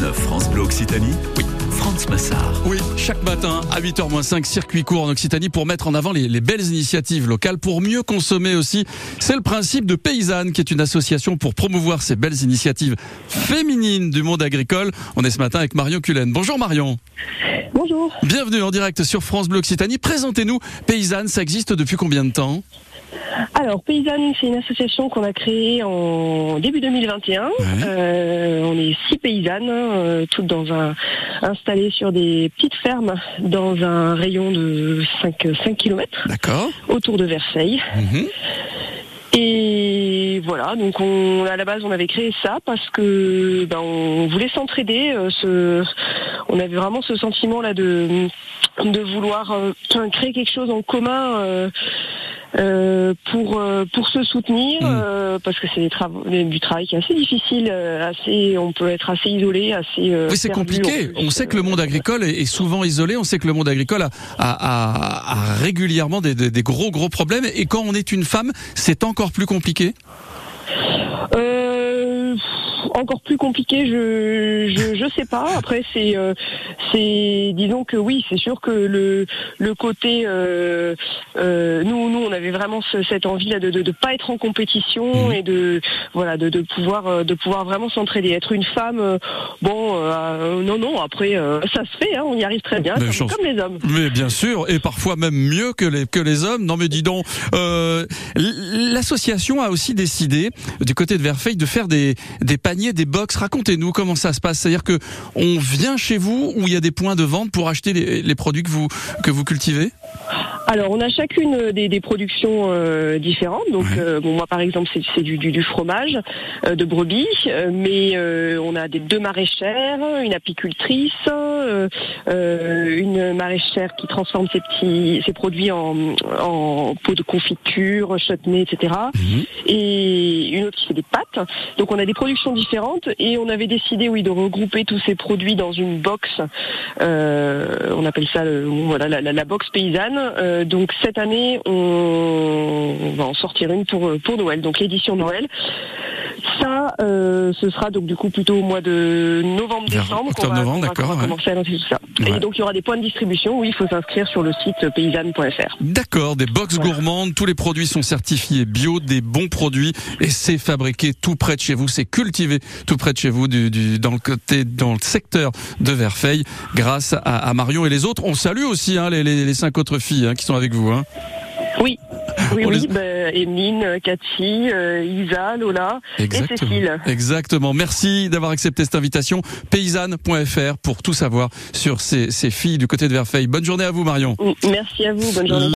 6h-9 France Bleu Occitanie. Oui. France Massard. Oui, chaque matin à 8h-5, circuit court en Occitanie pour mettre en avant les, les, belles initiatives locales, pour mieux consommer aussi. C'est le principe de Paysanne, qui est une association pour promouvoir ces belles initiatives féminines du monde agricole. On est ce matin avec Marion Cullen. Bonjour Marion. Bonjour. Bienvenue en direct sur France Bleu Occitanie. Présentez-nous Paysanne, ça existe depuis combien de temps? Alors, Paysanne, c'est une association qu'on a créée en début 2021. Ouais. Euh, on paysannes, euh, toutes dans un, installées sur des petites fermes dans un rayon de 5, 5 km D'accord. autour de Versailles. Mhm. Et voilà, donc on, à la base on avait créé ça parce que ben, on voulait s'entraider. euh, ce, on avait vraiment ce sentiment là de de vouloir euh, créer quelque chose en commun. euh, euh, pour euh, pour se soutenir Mm. euh, parce que c'est des travaux- du travail qui est assez difficile assez on peut être assez isolé assez Oui, c'est compliqué. On sait que le monde agricole est, est souvent isolé. On sait que le monde agricole a, a- a- a régulièrement des, des- des gros, gros problèmes. Et quand on est une femme, c'est encore plus compliqué? Euh, encore plus compliqué, je, je je sais pas. Après c'est euh, c'est disons que oui, c'est sûr que le le côté euh, nous nous on avait vraiment ce- cette envie là de de pas être en compétition Mhm. et de voilà de, de pouvoir euh, de pouvoir vraiment s'entraider. Être une femme, euh, bon euh, non non après euh, ça se fait, hein, on y arrive très bien comme, comme les hommes. Mais bien sûr, et parfois même mieux que les, que les hommes. Non mais dis donc, euh, l'association a aussi décidé, du côté de Verfeil, de faire des, des paniers, des box. Racontez-nous comment ça se passe. C'est-à-dire que on vient chez vous où il y a des points de vente pour acheter les, les produits que vous, que vous cultivez? Alors, on a chacune des, des productions euh, différentes. Donc, Ouais. euh, bon, moi, par exemple, c'est du, du, du fromage euh, de brebis, euh, mais euh, on a des deux maraîchères, une apicultrice, euh, euh, une maraîchère qui transforme ses petits, ses produits en, en pots de confiture, chutney, etc. Mhm. Et une autre qui fait des pâtes. Donc, on a des productions différentes et on avait décidé, oui, de regrouper tous ces produits dans une box. Euh, on appelle ça, le, voilà, la, la, la box paysanne. Euh, donc cette année, on, va en sortir une pour pour Noël, donc l'édition Noël. Ça, euh, ce sera donc du coup plutôt au mois de novembre-décembre octobre-novembre, d'accord, qu'on va ouais. commencer à lancer tout ça. Ouais. Et donc il y aura des points de distribution où il faut s'inscrire sur le site paysanne.fr. D'accord, des box Voilà. gourmandes, tous les produits sont certifiés bio, des bons produits, et c'est fabriqué tout près de chez vous, c'est cultivé tout près de chez vous, du, du- dans le côté, dans le secteur de Verfeil, grâce à, à Marion et les autres. On salue aussi hein, les, les- les cinq autres filles hein, qui sont avec vous. Hein. Oui, oui, On oui. les- ben, Cathy, euh, Isa, Lola et Cécile. Exactement. Merci d'avoir accepté cette invitation. Paysanne.fr pour tout savoir sur ces, ces filles du côté de Verfeil. Bonne journée à vous, Marion. Merci à vous. Bonne journée.